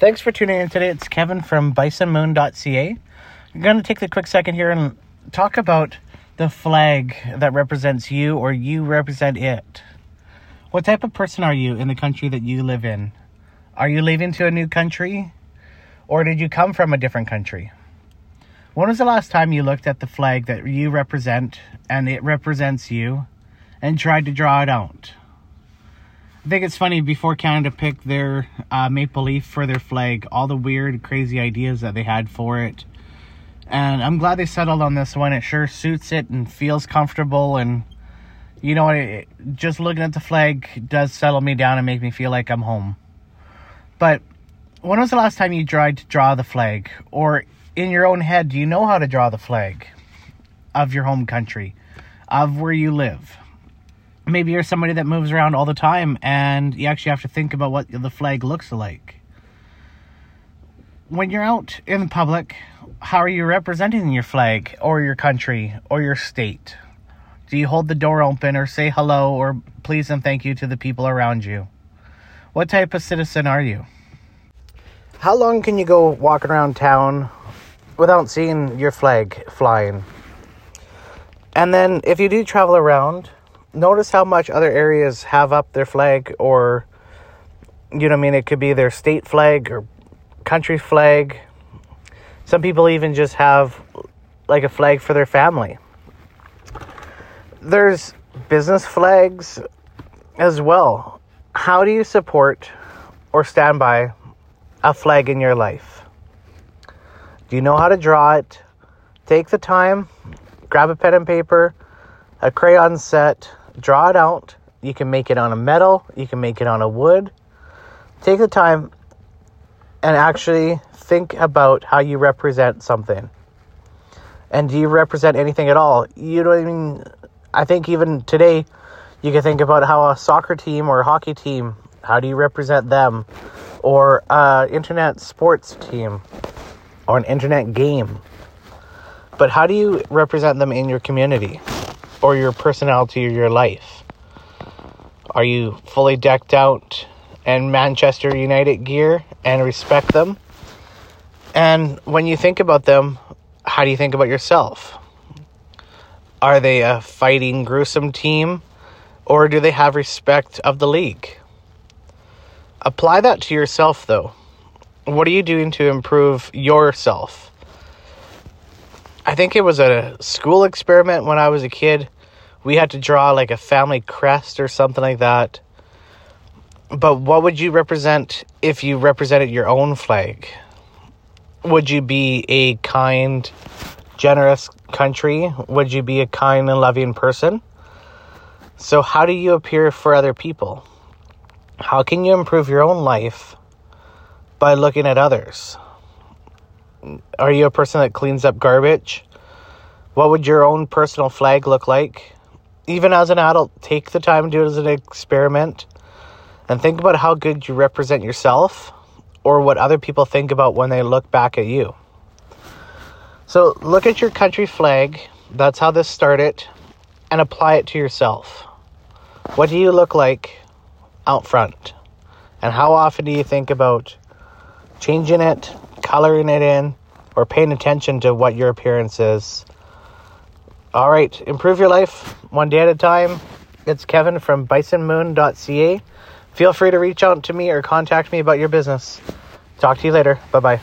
Thanks for tuning in today. It's Kevin from bisonmoon.ca. I'm going to take the quick second here and talk about the flag that represents you or you represent it. What type of person are you in the country that you live in? Are you leaving to a new country? Or did you come from a different country? When was the last time you looked at the flag that you represent and it represents you and tried to draw it out? I think it's funny before Canada picked their uh, maple leaf for their flag, all the weird, crazy ideas that they had for it. And I'm glad they settled on this one. It sure suits it and feels comfortable. And you know what? Just looking at the flag does settle me down and make me feel like I'm home. But when was the last time you tried to draw the flag? Or in your own head, do you know how to draw the flag of your home country, of where you live? Maybe you're somebody that moves around all the time and you actually have to think about what the flag looks like. When you're out in public, how are you representing your flag or your country or your state? Do you hold the door open or say hello or please and thank you to the people around you? What type of citizen are you? How long can you go walking around town without seeing your flag flying? And then if you do travel around, notice how much other areas have up their flag or you know what I mean it could be their state flag or country flag. Some people even just have like a flag for their family. There's business flags as well. How do you support or stand by a flag in your life? Do you know how to draw it? Take the time, grab a pen and paper, a crayon set, draw it out. You can make it on a metal, you can make it on a wood. Take the time and actually think about how you represent something. And do you represent anything at all? You don't even, I think even today, you can think about how a soccer team or a hockey team, how do you represent them? Or a internet sports team or an internet game. But how do you represent them in your community? Or your personality or your life? Are you fully decked out in Manchester United gear and respect them? And when you think about them, how do you think about yourself? Are they a fighting, gruesome team, or do they have respect of the league? Apply that to yourself, though. What are you doing to improve yourself? I think it was a school experiment when I was a kid. We had to draw like a family crest or something like that. But what would you represent if you represented your own flag? Would you be a kind, generous country? Would you be a kind and loving person? So, how do you appear for other people? How can you improve your own life by looking at others? Are you a person that cleans up garbage? What would your own personal flag look like? Even as an adult, take the time to do it as an experiment and think about how good you represent yourself or what other people think about when they look back at you. So look at your country flag. That's how this started and apply it to yourself. What do you look like out front? And how often do you think about changing it, coloring it in, or paying attention to what your appearance is? All right, improve your life one day at a time. It's Kevin from bisonmoon.ca. Feel free to reach out to me or contact me about your business. Talk to you later. Bye bye.